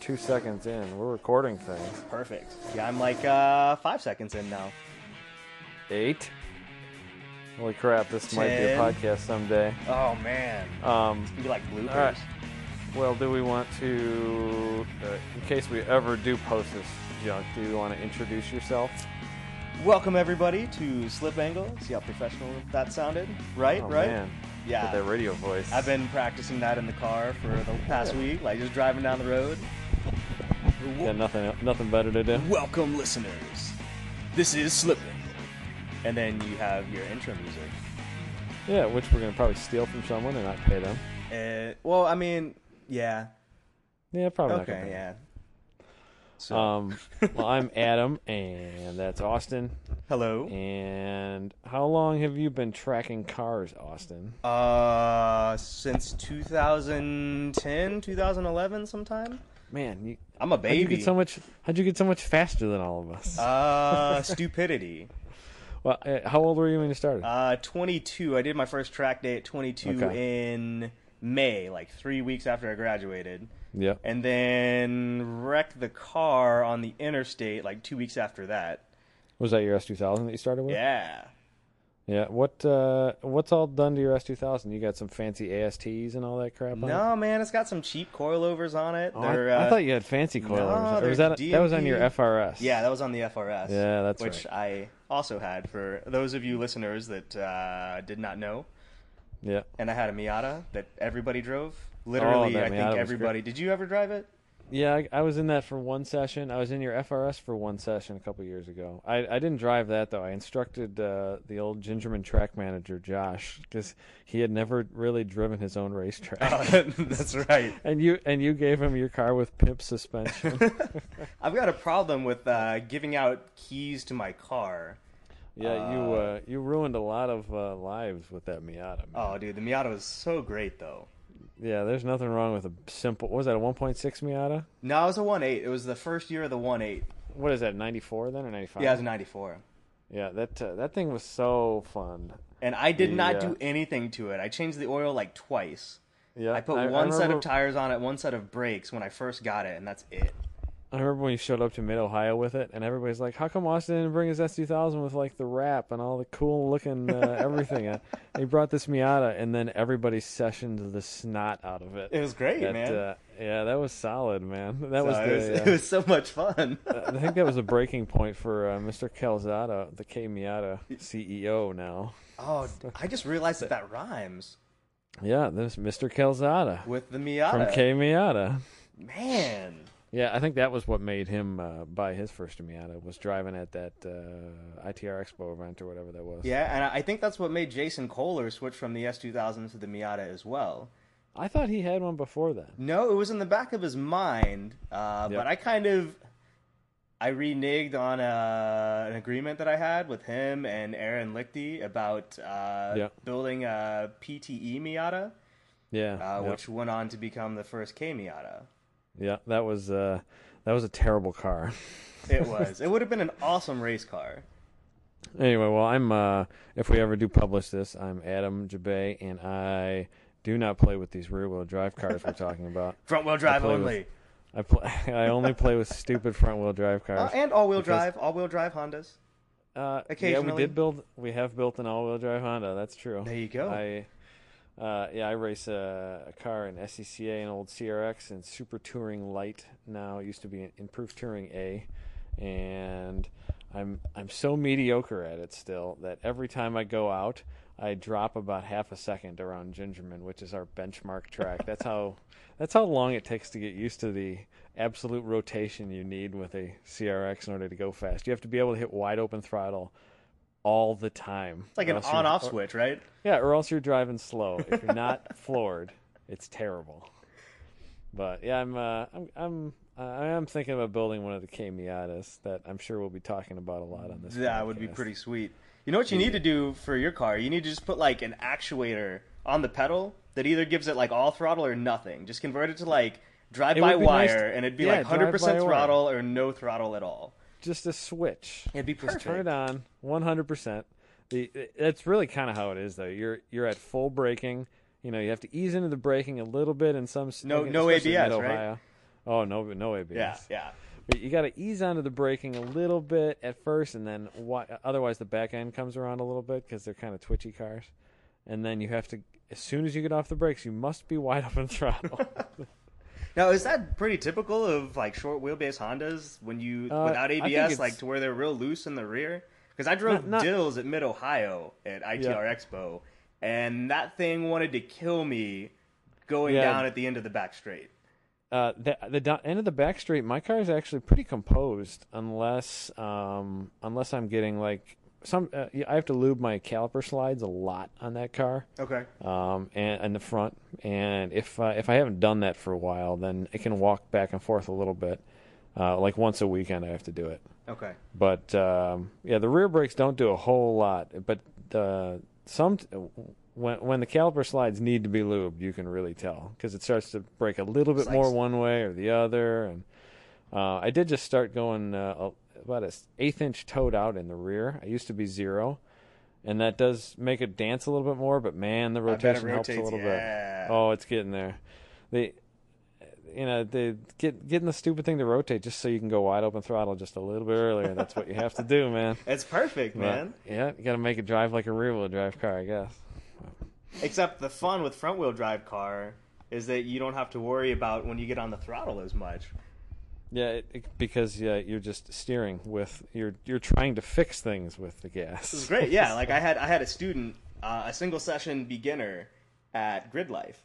two seconds in. We're recording things. Perfect. Yeah, I'm like uh, five seconds in now. Eight. Holy crap! This might be a Ten. podcast someday. Oh man, Um, you like bloopers? All right. well, do we want to, uh, in case we ever do post this junk, do you want to introduce yourself? Welcome everybody to Slip Angle. See how professional that sounded, right? Oh, right? man. Yeah. With that radio voice. I've been practicing that in the car for the past week, like just driving down the road. Got nothing, nothing better to do. Welcome, listeners. This is Slip Angle. And then you have your intro music. Yeah, which we're gonna probably steal from someone and not pay them. Uh, well, I mean, yeah. Yeah, probably not. Okay, gonna yeah. So, Um, well, I'm Adam, and that's Austin. hello. And how long have you been tracking cars, Austin? Uh, since 2010, 2011, sometime. Man, you, I'm a baby. how'd you get so much? How'd you get so much faster than all of us? uh, stupidity. well, uh, how old were you when you started? Uh, 22. I did my first track day at 22 Okay. in May, like three weeks after I graduated, Yeah. and then wrecked the car on the interstate like two weeks after that. Was that your S2000 that you started with? Yeah. Yeah. What uh, What's all done to your S2000? You got some fancy ASTs and all that crap on it? No, man, it's got some cheap coilovers on it. Oh, I, They're, I uh, thought you had fancy coilovers. they're was that that was on your FRS? Yeah, that was on the FRS. Yeah, that's which right. I also had for those of you listeners that uh, did not know. Yeah. And I had a Miata that everybody drove. Literally, that I Miata think everybody. Did you ever drive it? Yeah, I, I was in that for one session. I was in your FRS for one session a couple years ago. I, I didn't drive that though. I instructed uh, the old Gingerman track manager Josh because he had never really driven his own racetrack. Oh, that's right. and you and you gave him your car with pimp suspension. I've got a problem with uh, giving out keys to my car. yeah, you uh, you ruined a lot of uh, lives with that Miata. Man. Oh, dude, the Miata was so great though. Yeah, there's nothing wrong with a simple. What was that a 1.6 Miata? No, it was a 1.8. It was the first year of the 1.8. What is that? 94 then or 95? Yeah, it was 94. Yeah, that uh, that thing was so fun. And I did not Yeah. do anything to it. I changed the oil like twice. Yeah, I put one set remember- of tires on it, one set of brakes when I first got it, and that's it. I remember when you showed up to Mid Ohio with it, and everybody's like, "How come Austin didn't bring his S2000 with like the wrap and all the cool looking uh, everything?" Uh, he brought this Miata, and then everybody sessioned the snot out of it. It was great, That, man. uh, yeah, that was solid, man. That was So the. it, was, uh, it was so much fun. I think that was a breaking point for uh, Mr. Calzada, the K Miata CEO now. oh, I just realized that that rhymes Yeah, this Mr. Calzada with the Miata from K Miata. Man, Yeah, I think that was what made him uh, buy his first Miata was driving at that uh, ITR Expo event or whatever that was. yeah, and I think that's what made Jason Kohler switch from the S2000 to the Miata as well. I thought he had one before that. No, it was in the back of his mind, uh, Yep. but I kind of I reneged on uh, an agreement that I had with him and Aaron Lichty about uh, Yep. building a PTE Miata, Yeah, uh, yep. which went on to become the first K Miata. Yeah, that was uh, that was a terrible car. It was. it would have been an awesome race car. Anyway, well, I'm uh, if we ever do publish this, I'm Adam Jabay, and I do not play with these rear wheel drive cars we're talking about. Front wheel drive with- only. I play, I only play with stupid front wheel drive Uh, cars. and all wheel drive, all wheel drive Hondas. Uh, Yeah, we did build. We have built an all-wheel drive Honda. That's true. There you go. I, uh, yeah, I race a, a car in SCCA, an old CRX, and Super Touring Light. Now it used to be an Improved Touring A, and I'm I'm so mediocre at it still that every time I go out, I drop about half a second around Gingerman, which is our benchmark track. that's how that's how long it takes to get used to the absolute rotation you need with a CRX in order to go fast. You have to be able to hit wide open throttle all the time. It's like an on-off switch, right? Yeah, or else you're driving slow. If you're not floored, it's terrible. But yeah, I'm uh, I'm I'm uh, I am thinking about building one of the K Miatas that I'm sure we'll be talking about a lot on this. That would be pretty sweet. You know what you need to do for your car? You need to just put like an actuator on the pedal that either gives it like all throttle or nothing. Just convert it to like drive It by be nice wire to- and it'd be yeah, like 100% drive-by-wire. throttle or no throttle at all. Just a switch. It'd be Just perfect. turn it on 100%. The that's really kind of how it is though. You're you're at full braking. You know, you have to ease into the braking a little bit in some No- no ABS, right? Oh no, no ABS. Yeah, yeah. But You got to ease onto the braking a little bit at first, and then why, otherwise the back end comes around a little bit because they're kind of twitchy cars. And then you have to, as soon as you get off the brakes, you must be wide open throttle. Now, is that pretty typical of like short wheelbase Hondas when you Uh, without ABS, like to where they're real loose in the rear? Because I drove Not- not- Dills at Mid Ohio at ITR Expo, and that thing wanted to kill me going Yeah. down at the end of the back straight. uh, the the do- end of the back straight, my car is actually pretty composed, unless um, unless I'm getting like some. Uh, I have to lube my caliper slides a lot on that car. Okay. um, and, and the front. And if uh, if I haven't done that for a while, then it can walk back and forth a little bit. Uh, like once a weekend, I have to do it. Okay. But um, yeah, the rear brakes don't do a whole lot. But uh, some when when the caliper slides need to be lubed, you can really tell because it starts to brake a little bit more one way or the other. And uh, I did just start going uh, about an eighth inch toed out in the rear. I used to be zero. And that does make it dance a little bit more, but man, the rotation helps a little yeah. bit. Oh, it's getting there. They, you know, they get getting the stupid thing to rotate just so you can go wide open throttle just a little bit earlier. That's what you have to do, man. It's perfect, But, man. yeah, you got to make it drive like a rear wheel drive car, I guess. Except the fun with front wheel drive car is that you don't have to worry about when you get on the throttle as much. Yeah, it, it, because yeah, you're just steering with you're you're trying to fix things with the gas. This is great. Yeah, like I had I had a student, uh, a single session beginner at Grid Life.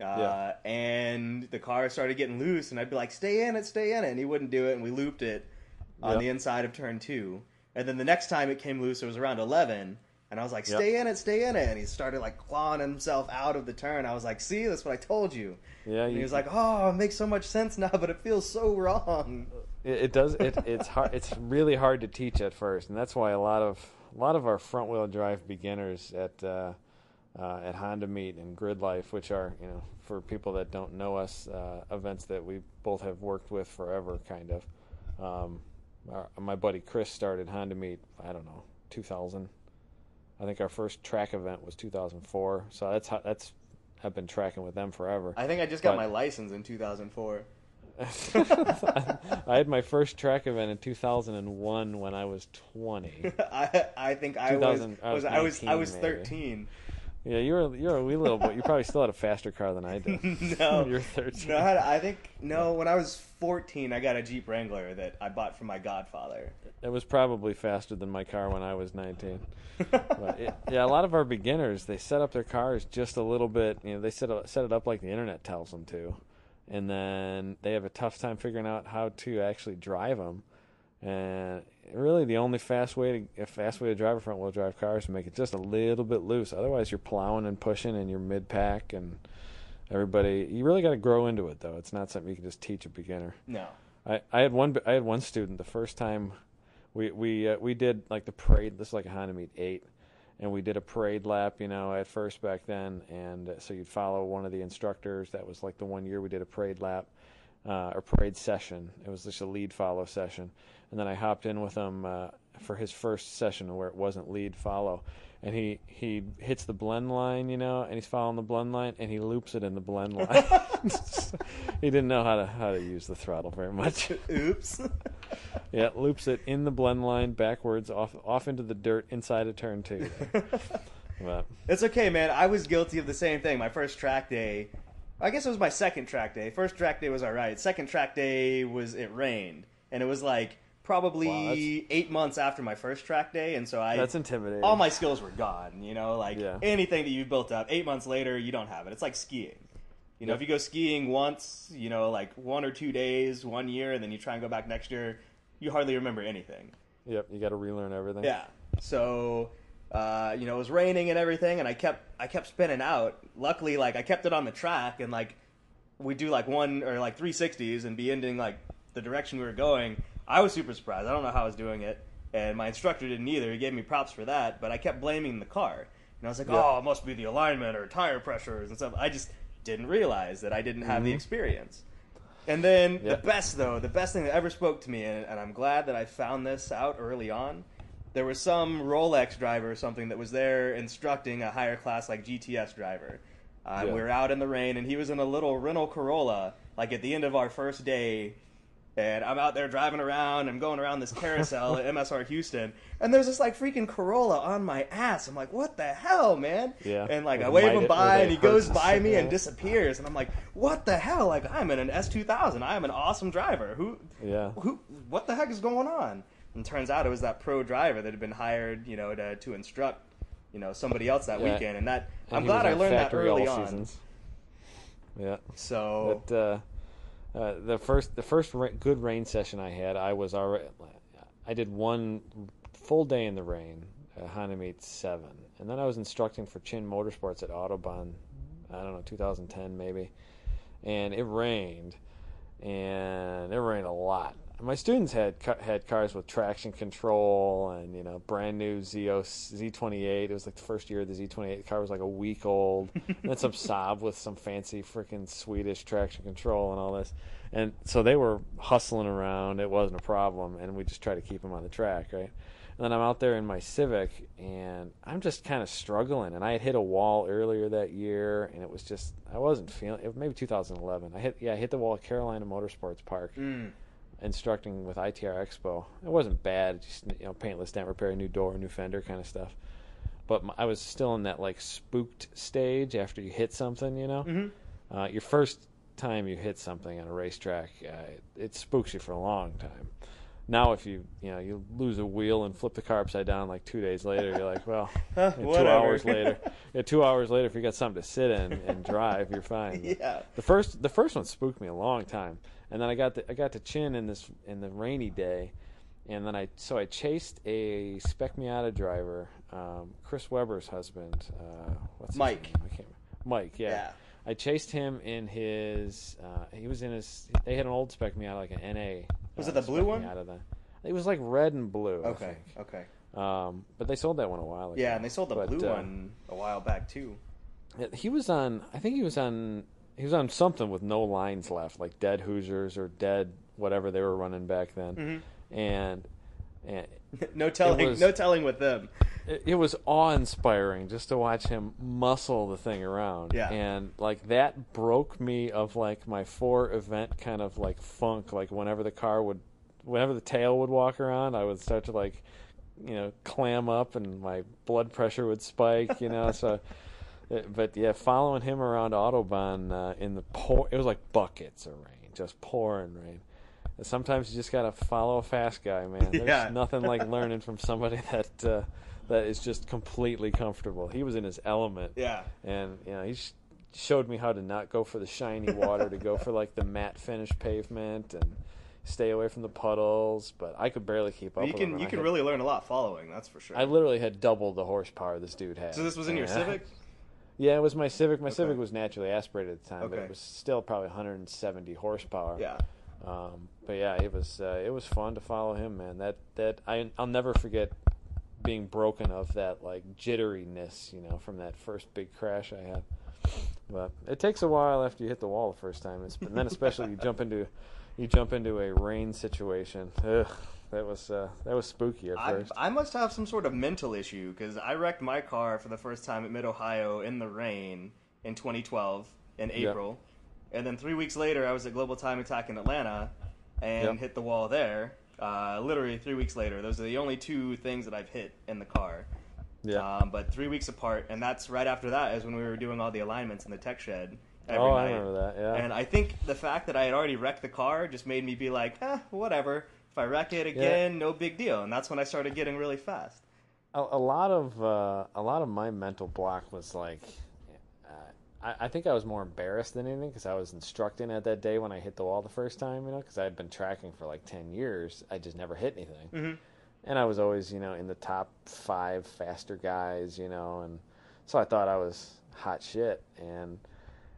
Uh, Yeah. And the car started getting loose, and I'd be like, "Stay in it, stay in it," and he wouldn't do it, and we looped it on Yep. the inside of turn two. And then the next time it came loose, it was around eleven, and I was like, "Stay in it, stay in it," and he started like clawing himself out of the turn. I was like, "See, that's what I told you." Yeah, And he was like, "Oh, it makes so much sense now, but it feels so wrong." It, it does. It, it's hard. It's really hard to teach at first, and that's why a lot of a lot of our front wheel drive beginners at uh, uh, at Honda Meet and Grid Life, which are you know for people that don't know us, uh, events that we both have worked with forever, kind of. Um, our, my buddy Chris started Honda Meet. I don't know, 2000. I think our first track event was 2004. So that's how that's. I've been tracking with them forever. I think I just got But- my license in 2004. I had my first track event in 2001 when I was 20. I I think I was 2000 I was I was I was maybe. 13. Yeah, you're you're a wee little, but you probably still had a faster car than I did. no, you're 13. No, I, had, I think no. When I was 14, I got a Jeep Wrangler that I bought from my godfather. It was probably faster than my car when I was 19. But it, yeah, a lot of our beginners they set up their cars just a little bit. You know, they set set it up like the internet tells them to, and then they have a tough time figuring out how to actually drive them. And really, the only fast way to a fast way to drive a front wheel drive car is to make it just a little bit loose. Otherwise, you're plowing and pushing, and you're mid pack, and everybody. You really got to grow into it, though. It's not something you can just teach a beginner. No, I, I had one I had one student the first time we we uh, we did like the parade. This is like a Honda Meet eight, and we did a parade lap. You know, at first back then, and uh, so you'd follow one of the instructors. That was like the one year we did a parade lap uh, or parade session. It was just a lead follow session, and then I hopped in with him uh, for his first session where it wasn't lead follow. And he, he hits the blend line, you know, and he's following the blend line, and he loops it in the blend line. he didn't know how to how to use the throttle very much. oops. Yeah, loops it in the blend line backwards off off into the dirt inside of turn two. But it's okay, man. I was guilty of the same thing. My first track day, I guess it was my second track day. First track day was all right. Second track day was it rained, and it was like probably Wow, eight months after my first track day, and so I that's intimidating. all my skills were gone. You know, like Yeah. anything that you built up, eight months later, you don't have it. It's like skiing. You know, Yep. if you go skiing once, you know, like one or two days, one year, and then you try and go back next year, you hardly remember anything. Yep, you got to relearn everything. Yeah. So, uh, you know, it was raining and everything, and I kept I kept spinning out. Luckily, like I kept it on the track, and like we do like one or like three sixties and be ending like the direction we were going. I was super surprised. I don't know how I was doing it, and my instructor didn't either. He gave me props for that, but I kept blaming the car, and I was like, Yeah. "Oh, it must be the alignment or tire pressures and stuff." I just didn't realize that I didn't have the Mhm. experience. And then Yeah. the best though, the best thing that ever spoke to me, and, and I'm glad that I found this out early on. There was some Rolex driver or something that was there instructing a higher class like GTS driver. Uh, Yeah. We were out in the rain, and he was in a little rental Corolla like at the end of our first day, and I'm out there driving around. I'm going around this carousel at MSR Houston, and there's this like freaking Corolla on my ass. I'm like, what the hell, man? Yeah. And like I wave him by, and he goes by me and disappears, and I'm like, what the hell? Like I'm in an S2000. I am an awesome driver. Who? Yeah. Who? What the heck is going on? And turns out it was that pro driver that had been hired, you know, to to instruct, you know, somebody else that Yeah. weekend. And that And I'm glad I learned that early on. seasons. Yeah. So But uh, uh, the first the first ra- good rain session I had, I was already I did one full day in the rain, uh, Meet seven, and then I was instructing for Chin Motorsports at Autobahn. I don't know, 2010 maybe, and it rained, and it rained a lot. My students had had cars with traction control and you know brand new Z0 Z28. It was like the first year of the Z28. The car was like a week old. and then some Saab with some fancy freaking Swedish traction control and all this. And so they were hustling around. It wasn't a problem, and we just try to keep them on the track, right? And then I'm out there in my Civic, and I'm just kind of struggling. And I had hit a wall earlier that year, and it was just I wasn't feeling. It, maybe 2011. I hit yeah, I hit the wall at Carolina Motorsports Park mm, instructing with ITR Expo. It wasn't bad, just you know, paintless dent repair, new door, new fender kind of stuff. But my, I was still in that like spooked stage after you hit something, you know. mhm. Uh, your first time you hit something on a racetrack, uh, it, it spooks you for a long time. Now, if you you know you lose a wheel and flip the car upside down like two days later, you're like, well, Huh, two hours later, yeah, two hours later, if you got something to sit in and drive, you're fine. Yeah. the first the first one spooked me a long time, and then I got the, I got to chin in this in the rainy day, and then I so I chased a Spec Miata driver, um, Chris Weber's husband. Uh, what's his Mike. name? I can't. Mike, yeah. Yeah. I chased him in his. Uh, he was in his. They had an old Spec Miata, like an NA. Was uh, it the blue Spec one? Miata then. It was like red and blue. Okay. Okay. Um, but they sold that one a while ago. Yeah, and they sold the But, blue uh, one a while back too. he was on. I think he was on. He was on something with no lines left, like Dead Hoosiers or Dead whatever they were running back then, Mm-hmm. and and no telling. was- no telling with them. it, it was awe-inspiring just to watch him muscle the thing around. Yeah. and like that broke me of like my four event kind of like funk. Like whenever the car would, whenever the tail would walk around, I would start to like, you know, clam up and my blood pressure would spike. You know, so. Uh, But yeah, following him around Autobahn uh, in the pour, it was like buckets of rain, just pouring rain. And sometimes you just gotta follow a fast guy, man. There's Yeah. nothing like learning from somebody that uh, that is just completely comfortable. He was in his element, Yeah. and you know he sh- showed me how to not go for the shiny water, to go for like the matte finish pavement, and stay away from the puddles. But I could barely keep up. you can you I can had- really learn a lot following. That's for sure. I literally had double the horsepower this dude had. so this was in your Civic. Yeah, it was my Civic. My Okay. Civic was naturally aspirated at the time, but it was still probably 170 horsepower. Yeah. Um, but yeah, it was uh, it was fun to follow him, man. That that I I'll never forget being broken of that like jitteriness, you know, from that first big crash I had. But it takes a while after you hit the wall the first time, it's, and then especially you jump into you jump into a rain situation. Ugh, that was uh, that was spooky at I, first. I must have some sort of mental issue because I wrecked my car for the first time at Mid Ohio in the rain in 2012 in. April, and then three weeks later I was at Global Time Attack in Atlanta and Yep. hit the wall there. Uh, literally three weeks later, those are the only two things that I've hit in the car. yeah. Um, but three weeks apart, and that's right after that is when we were doing all the alignments in the tech shed. Every oh, night. I remember that. Yeah. And I think the fact that I had already wrecked the car just made me be like, eh, whatever. If I wreck it again, no big deal. And that's when I started getting really fast. a, a lot of uh, a lot of my mental block was like uh, I, I think I was more embarrassed than anything because I was instructing at that day when I hit the wall the first time, you know, because I had been tracking for like ten years. I just never hit anything, Mhm. and I was always you know in the top five faster guys, you know, and so I thought I was hot shit, and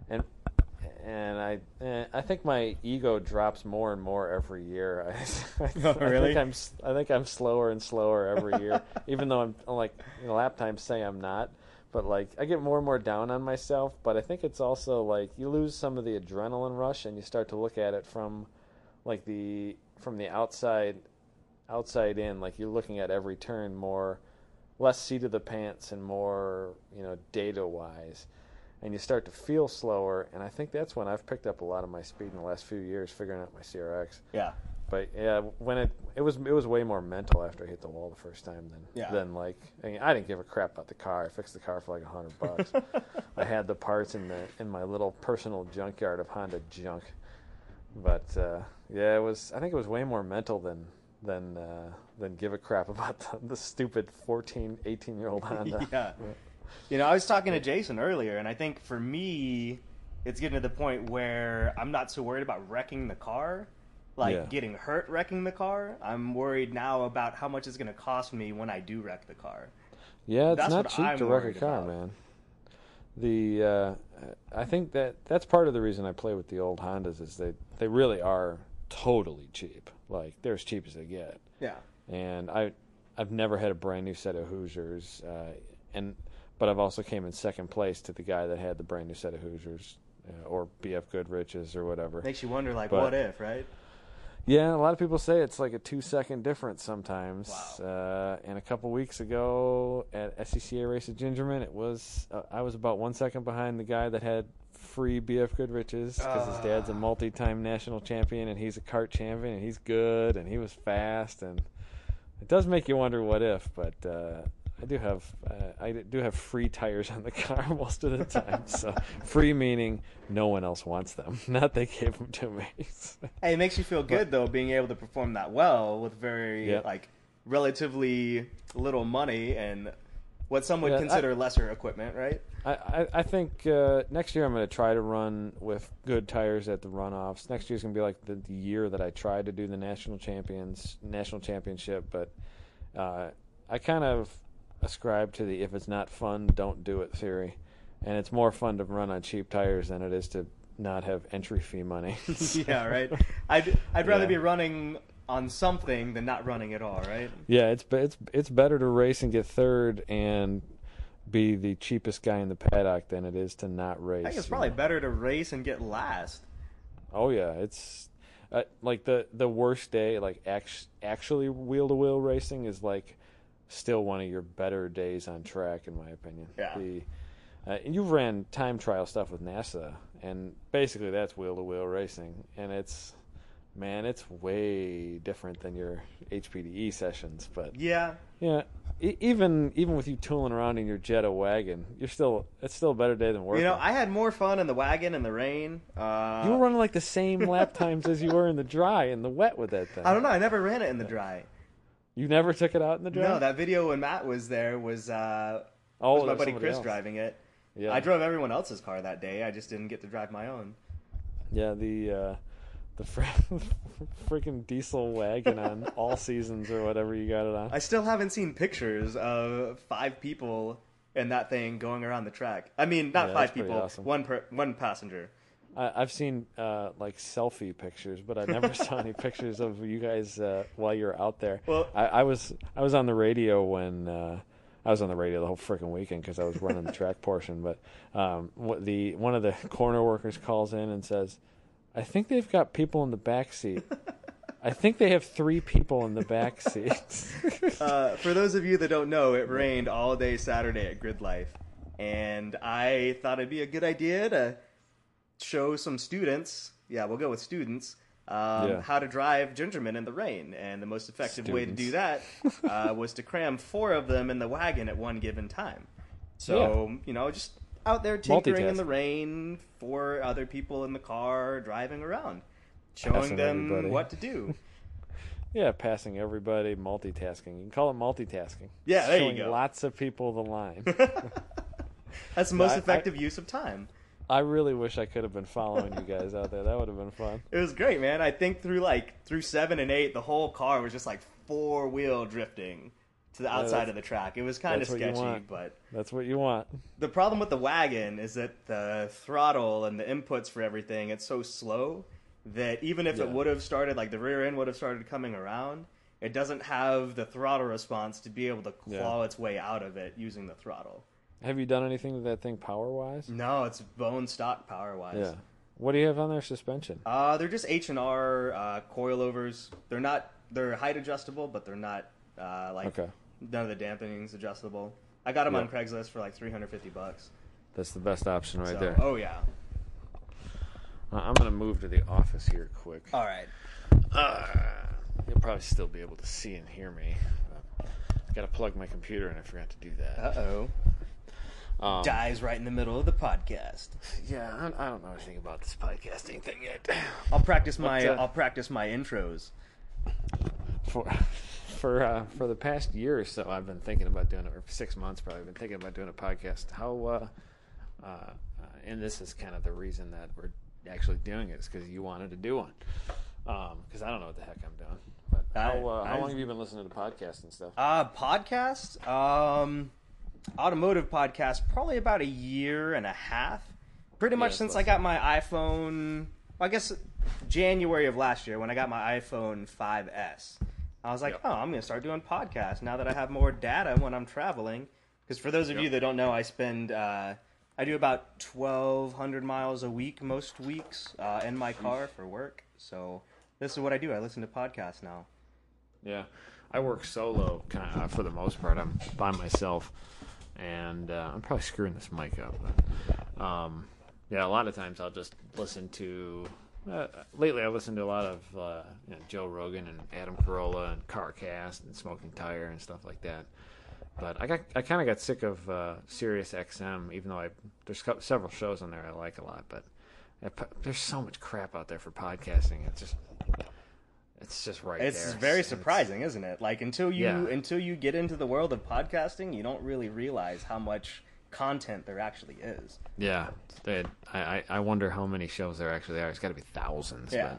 and and I eh, I think my ego drops more and more every year. I, I, Oh, I think I'm I think I'm slower and slower every year, even though I'm like you know, lap times say I'm not. But like I get more and more down on myself. But I think it's also like you lose some of the adrenaline rush, and you start to look at it from like the from the outside outside in. Like you're looking at every turn more less seat of the pants and more you know data wise and you start to feel slower. And I think that's when I've picked up a lot of my speed in the last few years, figuring out my CRX. Yeah. But yeah, when it it was it was way more mental after I hit the wall the first time than Yeah. than like I, mean, I didn't give a crap about the car. I fixed the car for like a hundred bucks. I had the parts in the in my little personal junkyard of Honda junk. But uh, yeah, it was I think it was way more mental than than uh, than give a crap about the, the stupid 14, 18 year old Honda. yeah. You know, I was talking to Jason earlier, and I think for me, it's getting to the point where I'm not so worried about wrecking the car, like Yeah. getting hurt wrecking the car. I'm worried now about how much it's going to cost me when I do wreck the car. Yeah, it's That's not cheap I'm to wreck a car, about. man. The uh, I think that that's part of the reason I play with the old Hondas is they they really are totally cheap. Like they're as cheap as they get. Yeah. And I I've never had a brand new set of Hoosiers, uh, and but I've also came in second place to the guy that had the brand new set of Hoosiers uh, or BF Goodriches or whatever. Makes you wonder, like, But- what if, right? Yeah, a lot of people say it's like a two second difference sometimes. Wow. Uh, and a couple weeks ago at SCCA Race at Gingerman, it was uh, I was about one second behind the guy that had free BF Goodriches because his dad's a Ah. multi time national champion and he's a kart champion and he's good and he was fast and it does make you wonder what if, but. I do have uh, I do have free tires on the car most of the time. So free meaning no one else wants them. Not they gave them to me. Hey, it makes you feel good though, being able to perform that well with very Yeah. like relatively little money and what some would Yeah, I- consider lesser equipment, right? I, I, I think uh, next year I'm going to try to run with good tires at the runoffs. Next year's going to be like the, the year that I tried to do the national champions national championship, but uh, I kind of ascribe to the if it's not fun, don't do it theory, and it's more fun to run on cheap tires than it is to not have entry fee money. yeah, right. I'd I'd rather Yeah. be running on something than not running at all, right? Yeah, it's it's it's better to race and get third and be the cheapest guy in the paddock than it is to not race. I think it's probably know? better to race and get last. Oh yeah, it's uh, like the the worst day. Like act- actually wheel to wheel racing is like still one of your better days on track, in my opinion. Yeah. The, uh, and you ran time trial stuff with NASA, and basically that's wheel to wheel racing, and it's man, it's way different than your HPDE sessions. But Yeah. yeah, e- even even with you tooling around in your Jetta wagon, you're still it's still a better day than working. You know, I had more fun in the wagon in the rain. Uh, You were running like the same lap times as you were in the dry and the wet with that thing. I don't know. I never ran it in the dry. You never took it out in the dry. No, that video when Matt was there was uh, oh, was my buddy Chris else. driving it. Yeah, I drove everyone else's car that day. I just didn't get to drive my own. Yeah, the uh, the fr- freaking diesel wagon on all seasons or whatever you got it on. I still haven't seen pictures of five people in that thing going around the track. I mean, not Yeah, five people, awesome. one per, one passenger. I, I've seen uh, like selfie pictures, but I never saw any pictures of you guys uh, while you're out there. Well- I, I was I was on the radio when uh, I was on the radio the whole freaking weekend because I was running the track portion. But um, the one of the corner workers calls in and says, "I think they've got people in the back seat. I think they have three people in the back seat." Uh, for those of you that don't know, it rained all day Saturday at Grid Life, and I thought it'd be a good idea to show some students. Yeah, we'll go with students. Um, Yeah. How to drive Gingerman in the rain, and the most effective way to do that uh, was to cram four of them in the wagon at one given time. So you know, just out there tinkering in the rain, four other people in the car driving around, showing Passing them everybody. what to do. yeah, passing everybody, multitasking. You can call it multitasking. Yeah, there you go. Lots of people the line. That's the most I- I- effective use of time. I really wish I could have been following you guys out there. That would have been fun. It was great, man. I think through like through seven and eight, the whole car was just like four wheel drifting to the outside of the track. It was kind of that's what you sketchy, but That's what you want. the problem with the wagon is that the throttle and the inputs for everything it's so slow that even if it would have started like the rear end would have started coming around, it doesn't have the throttle response to be able to Yeah. claw its way out of it using the throttle. Have you done anything with that thing power wise? No, it's bone stock power wise. Yeah. What do you have on their suspension? Uh, they're just H and R uh, coilovers. They're not. They're height adjustable, but they're not uh, like Okay. none of the dampening's adjustable. I got them on Craigslist for like 350 bucks. That's the best option right So- there. Oh yeah. Uh, I'm gonna move to the office here quick. All right. Uh, you'll probably still be able to see and hear me. Got to plug my computer, and I forgot to do that. Uh oh. Um, Dies right in the middle of the podcast. yeah, I, I don't know anything about this podcasting thing yet. I'll practice my But, uh, I'll practice my intros. For for uh, for the past year or so, I've been thinking about doing it. Or six months, probably, I've been thinking about doing a podcast. How uh, uh, uh, and this is kind of the reason that we're actually doing it is because you wanted to do one. Because I don't know what the heck I'm doing. But how, I- uh, how long have you been listening to podcasts and stuff? Uh podcast? Um automotive podcast probably about a year and a half. Pretty much it's since I got my iPhone I guess January of last year when I got my iPhone 5S. I was like, Yep. "Oh, I'm going to start doing podcasts now that I have more data when I'm traveling." Because for those of you that don't know, I spend uh, I do about 1,200 miles a week most weeks uh, in my car for work. So this is what I do. I listen to podcasts now. Yeah, I work solo kind of, for the most part. I'm by myself, and uh, I'm probably screwing this mic up. But, um, yeah, a lot of times I'll just listen to. Uh, lately, I listen to a lot of uh, you know, Joe Rogan and Adam Carolla and CarCast and Smoking Tire and stuff like that. But I got I kind of got sick of uh, Sirius XM, even though I there's several shows on there I like a lot. But there's so much crap out there for podcasting. It's just it's just right It's there. very It's- surprising, isn't it? Like until you Yeah. until you get into the world of podcasting, you don't really realize how much content there actually is. Yeah, I I wonder how many shows there actually are. It's got to be thousands. Yeah.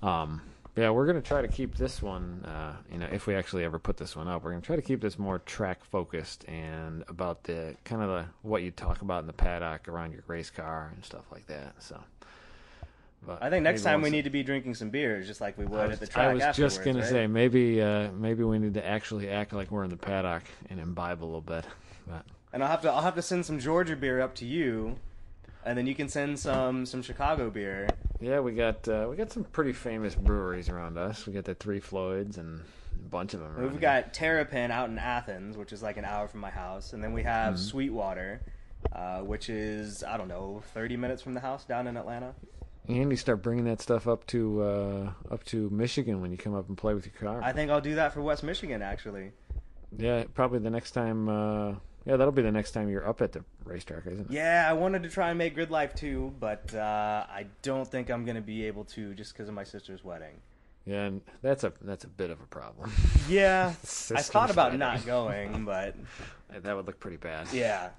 But, um, yeah, we're gonna try to keep this one. Uh, you know, if we actually ever put this one up, we're gonna try to keep this more track focused and about the kind of the what you talk about in the paddock around your race car and stuff like that. So. But I think next time we need to be drinking some beers, just like we would I at the track. I was just gonna right? say maybe uh, maybe we need to actually act like we're in the paddock and imbibe a little bit. But and I'll have to I'll have to send some Georgia beer up to you, and then you can send some some Chicago beer. Yeah, we got uh, we got some pretty famous breweries around us. We got the Three Floyds and a bunch of them. We've here. got Terrapin out in Athens, which is like an hour from my house, and then we have Mm-hmm. Sweetwater, uh, which is I don't know, thirty minutes from the house down in Atlanta. And you start bringing that stuff up to uh, up to Michigan when you come up and play with your car. I think I'll do that for West Michigan actually. yeah, probably the next time. Uh, yeah, that'll be the next time you're up at the racetrack, isn't it? Yeah, I wanted to try and make Grid Life too, but uh, I don't think I'm going to be able to just because of my sister's wedding. Yeah, and that's a that's a bit of a problem. Yeah, I thought about wedding. not going, but that would look pretty bad. yeah.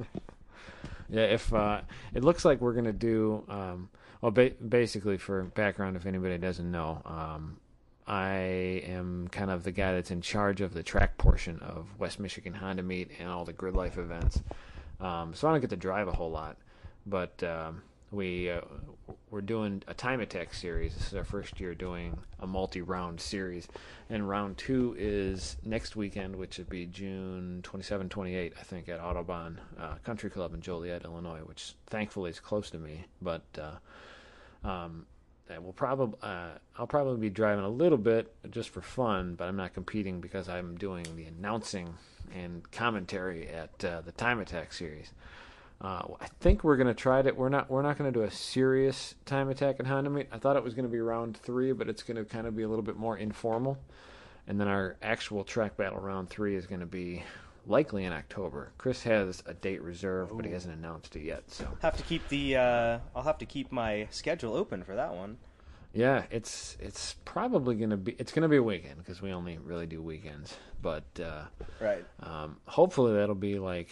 Yeah, if uh, it looks like we're gonna do, um, well, ba- basically for background, if anybody doesn't know, um, I am kind of the guy that's in charge of the track portion of West Michigan Honda Meet and all the Grid Life events. Um, so I don't get to drive a whole lot, but um, we uh, we're doing a time attack series. This is our first year doing a multi-round series, and round two is next weekend, which would be June 27, 28, I think, at Autobahn uh, Country Club in Joliet, Illinois, which thankfully is close to me. But uh, um, and we'll probably uh, I'll probably be driving a little bit just for fun, but I'm not competing because I'm doing the announcing and commentary at uh, the Time Attack series. Uh, I think we're gonna try it. We're not. We're not gonna do a serious time attack at Honda Meet. I thought it was gonna be round three, but it's gonna kind of be a little bit more informal. And then our actual track battle round three is gonna be likely in October. Chris has a date reserved, but he hasn't announced it yet. So Have to keep the uh, I'll have to keep my schedule open for that one. yeah, it's it's probably gonna be it's gonna be a weekend because we only really do weekends. But uh, Right. Um, hopefully that'll be like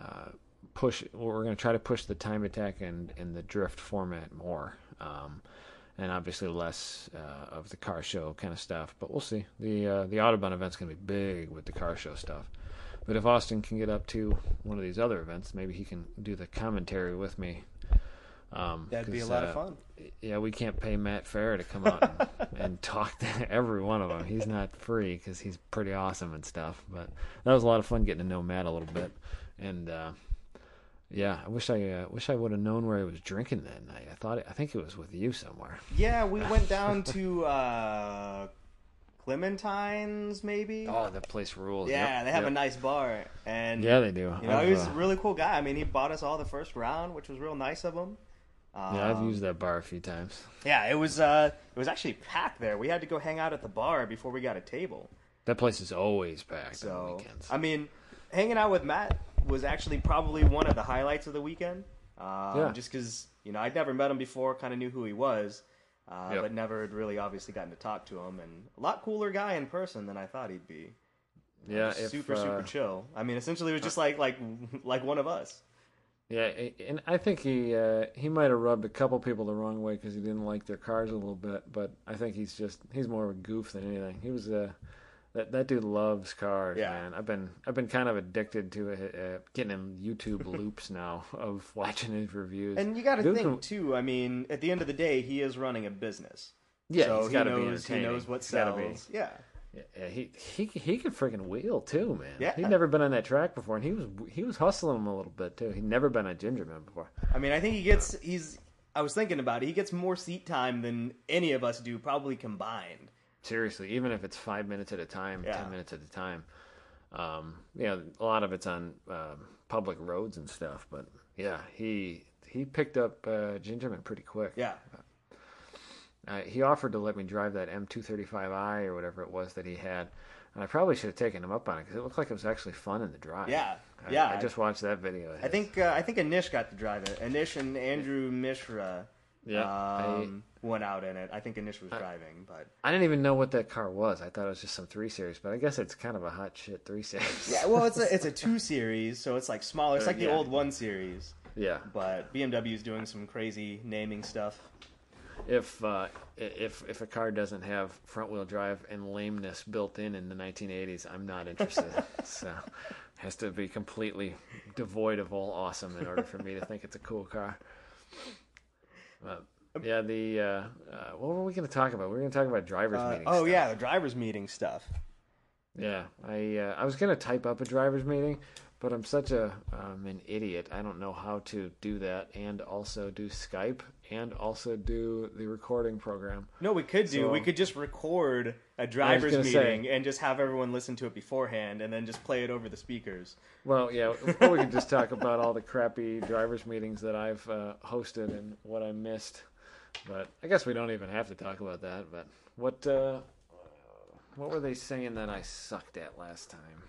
uh, push. We're going to try to push the time attack and and the drift format more, um, and obviously less uh, of the car show kind of stuff. But we'll see. the uh, The Autobahn event's going to be big with the car show stuff. But if Austin can get up to one of these other events, maybe he can do the commentary with me. Um, That'd be a lot uh, of fun. yeah, we can't pay Matt Farah to come out and, and talk to every one of them. He's not free because he's pretty awesome and stuff. But that was a lot of fun getting to know Matt a little bit. And uh, yeah, I wish I uh, wish I would have known where he was drinking that night. I thought it, I think it was with you somewhere. Yeah, we went down to uh, Clementine's, maybe. Oh, that place rules. yeah, Yep, they have yep. a nice bar, and Yeah, they do. you know I've, he was uh, a really cool guy. I mean, he bought us all the first round, which was real nice of him. Um, yeah, I've used that bar a few times. Yeah, it was uh, it was actually packed there. We had to go hang out at the bar before we got a table. That place is always packed on So weekends. I mean, hanging out with Matt was actually probably one of the highlights of the weekend. Um, Yeah. Just because you know I'd never met him before, kind of knew who he was, uh, Yep. but never had really obviously gotten to talk to him. And a lot cooler guy in person than I thought he'd be. yeah, if, super uh, super chill. I mean, essentially, it was just like like like one of us. Yeah, and I think he uh, he might have rubbed a couple people the wrong way because he didn't like their cars a little bit. But I think he's just he's more of a goof than anything. He was uh, that that dude loves cars, Yeah. man. I've been I've been kind of addicted to uh, getting in YouTube loops now of watching his reviews. And you got to think can- too. I mean, at the end of the day, he is running a business. yeah, so he's he got to be knows he knows what sells. Yeah. Yeah, he he he could freaking wheel too, man. Yeah. he'd never been on that track before, and he was he was hustling him a little bit too. He'd never been on Gingerman before. I mean, I think he gets he's. I was thinking about it. He gets more seat time than any of us do, probably combined. Seriously, even if it's five minutes at a time, Yeah. ten minutes at a time. Um, you know, a lot of it's on um, public roads and stuff, but yeah, he he picked up uh, Gingerman pretty quick. Yeah. Uh, he offered to let me drive that M235i or whatever it was that he had, and I probably should have taken him up on it because it looked like it was actually fun in the drive. Yeah. I, yeah. I just watched that video. I think uh, I think Anish got to drive it. Anish and Andrew Mishra Yeah, I- um, went out in it. I think Anish was driving, but I didn't even know what that car was. I thought it was just some three series, but I guess it's kind of a hot shit three series. yeah. Well, it's a it's a two series, so it's like smaller. It's Uh, like the yeah. old one series, yeah. but BMW is doing some crazy naming stuff. If uh, if if a car doesn't have front wheel drive and lameness built in in the 1980s, I'm not interested. so it has to be completely devoid of all awesome in order for me to think it's a cool car. But, yeah, the uh, uh, what were we going to talk about? We were going to talk about drivers Uh, meetings. oh yeah, the drivers meeting stuff. Yeah, I uh, I was gonna type up a driver's meeting, but I'm such a um, an idiot. I don't know how to do that, and also do Skype, and also do the recording program. No, we could do. So- we could just record a drivers meeting say- and just have everyone listen to it beforehand, and then just play it over the speakers. Well, yeah, we could just talk about all the crappy drivers meetings that I've uh, hosted and what I missed. But I guess we don't even have to talk about that. But what uh, what were they saying that I sucked at last time?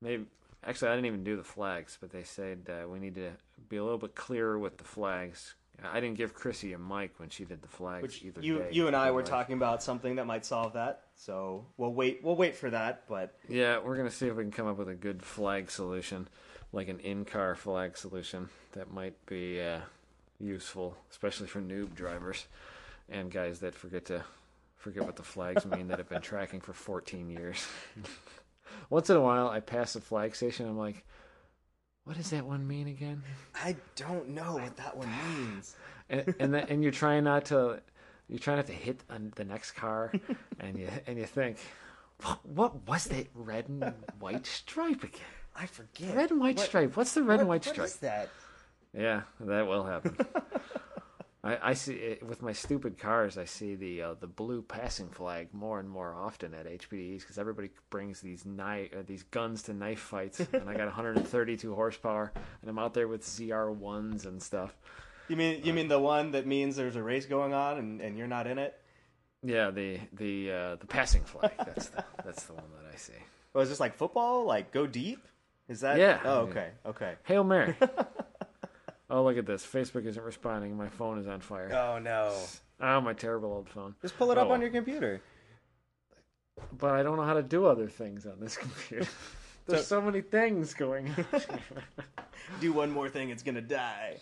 Maybe actually I didn't even do the flags, but they said uh, we need to be a little bit clearer with the flags. I didn't give Chrissy a mic when she did the flags Which either you day. you and I were talking about something that might solve that. So we'll wait. We'll wait for that. But Yeah, we're gonna see if we can come up with a good flag solution, like an in-car flag solution that might be uh, useful, especially for noob drivers and guys that forget to forget what the flags mean that have been tracking for 14 years. Once in a while, I pass a flag station. I'm like, "What does that one mean again?" I don't know what that one means. And and, and you're trying not to, you're trying not to hit the next car, and you and you think, "What, what was that red and white stripe again?" I forget. Red and white What- stripe. What's the red and white what stripe? is that? Yeah, that will happen. I, I see it, with my stupid cars. I see the uh, the blue passing flag more and more often at HPDEs because everybody brings these knife uh, these guns to knife fights, and I got 132 horsepower, and I'm out there with ZR ones and stuff. You mean you mean the one that means there's a race going on and, and you're not in it? Yeah, the the uh, the passing flag. That's the that's the one that I see. Oh, is this like football? Like go deep? Is that? Yeah. Oh, okay. Okay. Hail Mary. oh, look at this. Facebook isn't responding. My phone is on fire. Oh no. Oh, my terrible old phone. Just pull it up Oh. on your computer. but I don't know how to do other things on this computer. There's so, many things going on. Do one more thing, it's gonna die.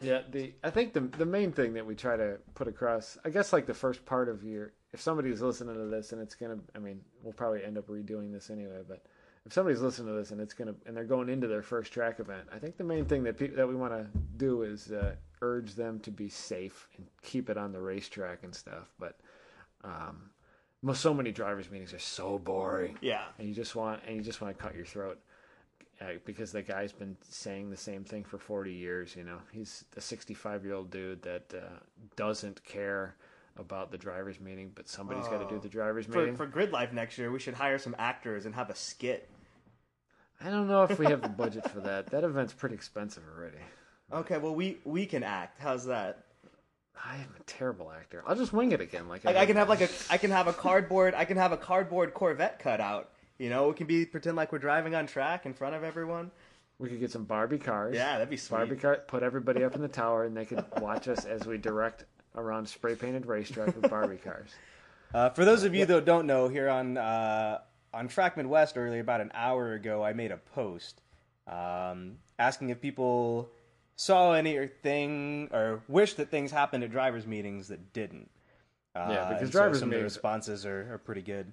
yeah, the I think the the main thing that we try to put across, I guess, like the first part of your, if somebody's listening to this and it's gonna, I mean, we'll probably end up redoing this anyway, but if somebody's listening to this and it's gonna, and they're going into their first track event, I think the main thing that people that we want to do is uh, urge them to be safe and keep it on the racetrack and stuff. But um, most so many drivers meetings are so boring. Yeah. and you just want and you just want to cut your throat uh, because the guy's been saying the same thing for 40 years you know he's a 65 year old dude that uh, doesn't care about the drivers meeting, but somebody's got to do Oh. the drivers For, meeting. for Grid Life next year, we should hire some actors and have a skit. I don't know if we have the budget for that. That event's pretty expensive already. Okay, well we we can act. How's that? I am a terrible actor. I'll just wing it again. Like Like I can have like a I can have a cardboard I can have a cardboard Corvette cut out. You know, we can be pretend like we're driving on track in front of everyone. We could get some Barbie cars. Yeah, that'd be sweet. Barbie car. Put everybody up in the tower, and they could watch us as we direct around spray painted racetrack with Barbie cars. Uh, for those of you that don't know, here on uh, on Track Midwest earlier, about an hour ago, I made a post um, asking if people saw anything or wish that things happened at drivers' meetings that didn't. Uh, Yeah, because and so drivers' some of the meetings- responses are, are pretty good.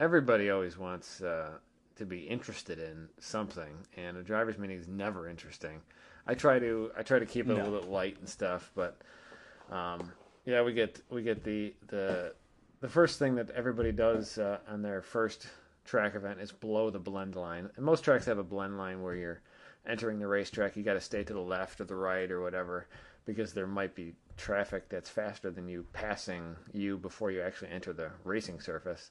Everybody always wants uh, to be interested in something, and a driver's meeting is never interesting. I try to I try to keep it a little bit light and stuff, but um, yeah, we get we get the the the first thing that everybody does uh, on their first track event is below the blend line, and most tracks have a blend line where you're entering the racetrack. You got to stay to the left or the right or whatever because there might be traffic that's faster than you passing you before you actually enter the racing surface.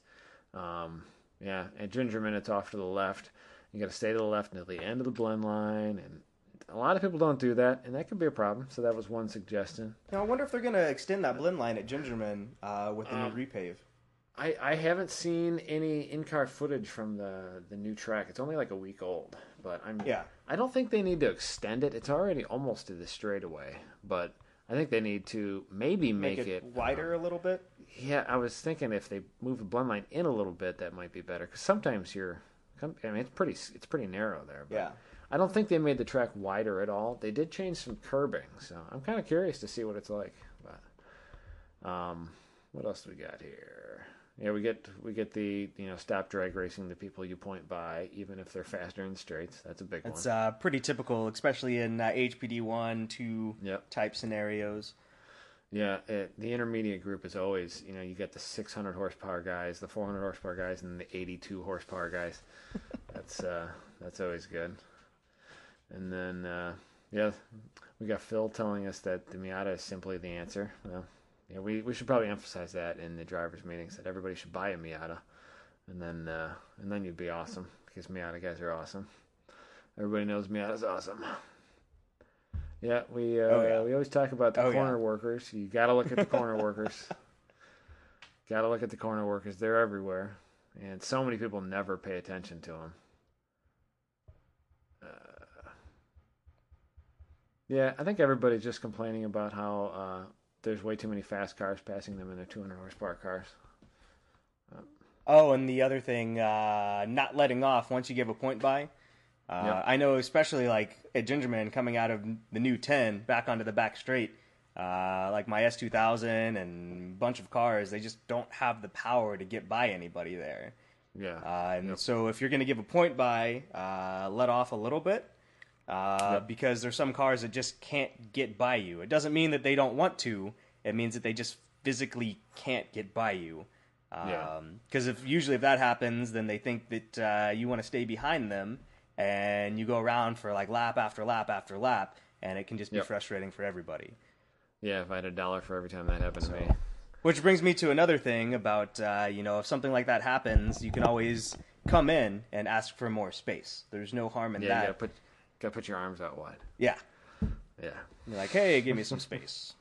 Um, yeah, at Gingerman, it's off to the left. You got to stay to the left until the end of the blend line, and a lot of people don't do that, and that could be a problem. So that was one suggestion. Now, I wonder if they're going to extend that blend line at Gingerman uh, with the Um, new repave. I, I haven't seen any in-car footage from the the new track. It's only like a week old, but I'm Yeah. I don't think they need to extend it. It's already almost to the straightaway, but I think they need to maybe make, Make, it, it wider a little bit. Yeah, I was thinking if they move the blend line in a little bit, that might be better. Because sometimes you're, I mean, it's pretty, it's pretty narrow there. But Yeah. I don't think they made the track wider at all. They did change some curbing, so I'm kind of curious to see what it's like. But, um, what else do we got here? Yeah, we get we get the you know stop drag racing the people you point by, even if they're faster in straights. That's a big It's one. uh, pretty typical, especially in uh, HPDE 1, 2 Yep. type scenarios. Yeah, it, the intermediate group is always, you know, you get the 600 horsepower guys, the 400 horsepower guys, and the 82 horsepower guys. that's uh, that's always good. And then, uh, yeah, we got Phil telling us that the Miata is simply the answer. Well, yeah, we, we should probably emphasize that in the drivers' meetings that everybody should buy a Miata, and then uh, and then you'd be awesome because Miata guys are awesome. Everybody knows Miata's awesome. Yeah, we uh, Oh, yeah. we always talk about the Oh, yeah. corner workers. You got to look at the corner workers. Got to look at the corner workers. They're everywhere, and so many people never pay attention to them. Uh, yeah, I think everybody's just complaining about how uh, there's way too many fast cars passing them in their 200 horsepower cars. Oh, and the other thing, uh, not letting off once you give a point by. Uh, Yep. I know, especially like at Gingerman coming out of the new 10 back onto the back straight, uh, like my S2000 and a bunch of cars, they just don't have the power to get by anybody there. Yeah, Uh, and Yep. so if you're going to give a point by, uh, let off a little bit. Uh, Yep. Because there's some cars that just can't get by you. It doesn't mean that they don't want to. It means that they just physically can't get by you. Yeah. Because if usually if that happens, then they think that uh, you want to stay behind them, and you go around for like lap after lap after lap, and it can just be Yep. frustrating for everybody. yeah. If I had a dollar for every time that happened to me, Which brings me to another thing about uh, you know if something like that happens, you can always come in and ask for more space. There's no harm in yeah, that. put gotta put your arms out wide. Yeah, Yeah, you're like, hey, give me some space.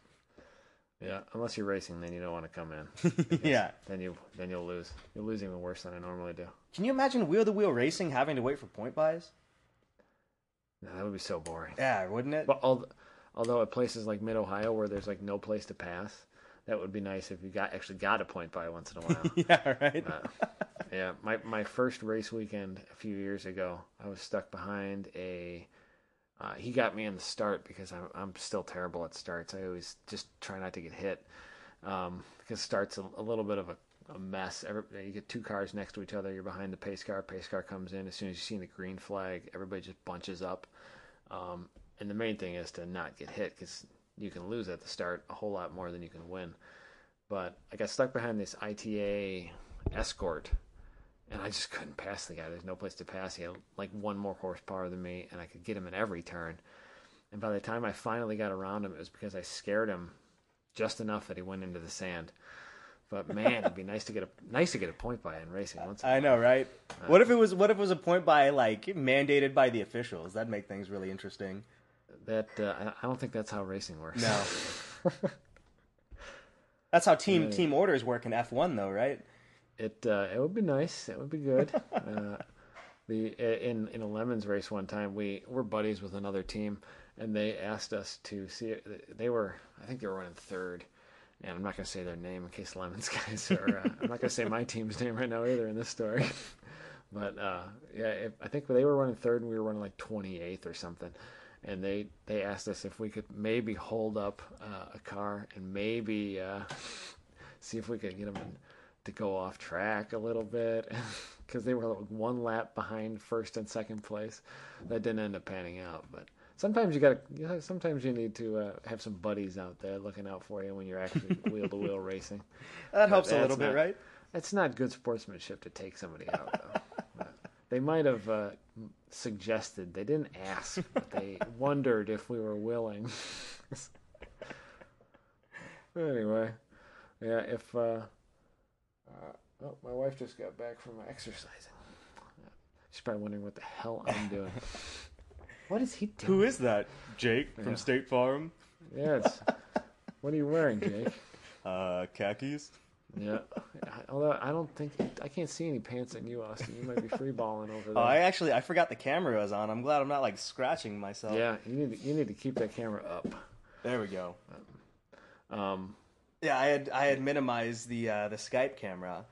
yeah. Unless you're racing, then you don't want to come in. yeah. then you then you'll lose. You'll lose even worse than I normally do. Can you imagine wheel to wheel racing having to wait for point buys? No, that would be so boring. Yeah, wouldn't it? But al- although at places like Mid Ohio where there's like no place to pass, that would be nice if you got actually got a point by once in a while. yeah, right. Uh, yeah, my my first race weekend a few years ago, I was stuck behind a. Uh, he got me in the start because I'm I'm still terrible at starts. I always just try not to get hit um, because starts a, a little bit of a, a mess. Every, you get two cars next to each other. You're behind the pace car. Pace car comes in as soon as you see the green flag. Everybody just bunches up. Um, and the main thing is to not get hit because you can lose at the start a whole lot more than you can win. But I got stuck behind this ITA escort, and I just couldn't pass the guy. There's no place to pass. He had like one more horsepower than me, and I could get him in every turn. And by the time I finally got around him, it was because I scared him just enough that he went into the sand. But man, it'd be nice to get a nice to get a point by in racing once. I know, right? Uh, what if it was? What if it was a point by like mandated by the officials? That'd make things really interesting. That uh, I- don't think that's how racing works. No. That's how team team orders work in F one, though, right? It uh, it would be nice. It would be good. uh, the in in a lemons race one time we were buddies with another team, and they asked us to see. They were I think they were running third, and I'm not gonna say their name in case lemons guys are. Uh, I'm not gonna say my team's name right now either in this story. But uh, yeah, if, I think they were running third and we were running like 28th or something. And they, they asked us if we could maybe hold up uh, a car and maybe uh, see if we could get them in, to go off track a little bit because they were like one lap behind first and second place. That didn't end up panning out, but sometimes you got. Sometimes you need to uh, have some buddies out there looking out for you when you're actually wheel to wheel racing. That helps a little bit, not- right? It's not good sportsmanship to take somebody out, though. They might have uh, suggested. They didn't ask, but they wondered if we were willing. anyway, yeah. If uh, uh, oh, my wife just got back from exercising. She's probably wondering what the hell I'm doing. what is he doing? Who is that? Jake Yeah. from State Farm. Yeah. What are you wearing, Jake? Uh, khakis. Yeah. Although I don't think I can't see any pants in you, Austin. You might be free balling over there. Oh. I actually I forgot the camera was on. I'm glad I'm not like scratching myself. Yeah, you need to, you need to keep that camera up. There we go. Um, Yeah, I had I had minimized the uh, the Skype camera.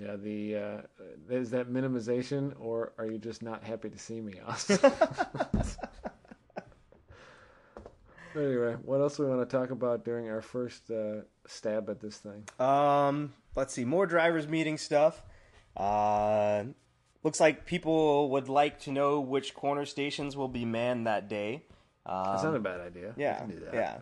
yeah, the uh, is that minimization, or are you just not happy to see me, Austin? anyway, what else do we want to talk about during our first uh, stab at this thing? Um, let's see, more drivers meeting stuff. Uh, looks like people would like to know which corner stations will be manned that day. Um, That's not a bad idea. Yeah, can do that. yeah.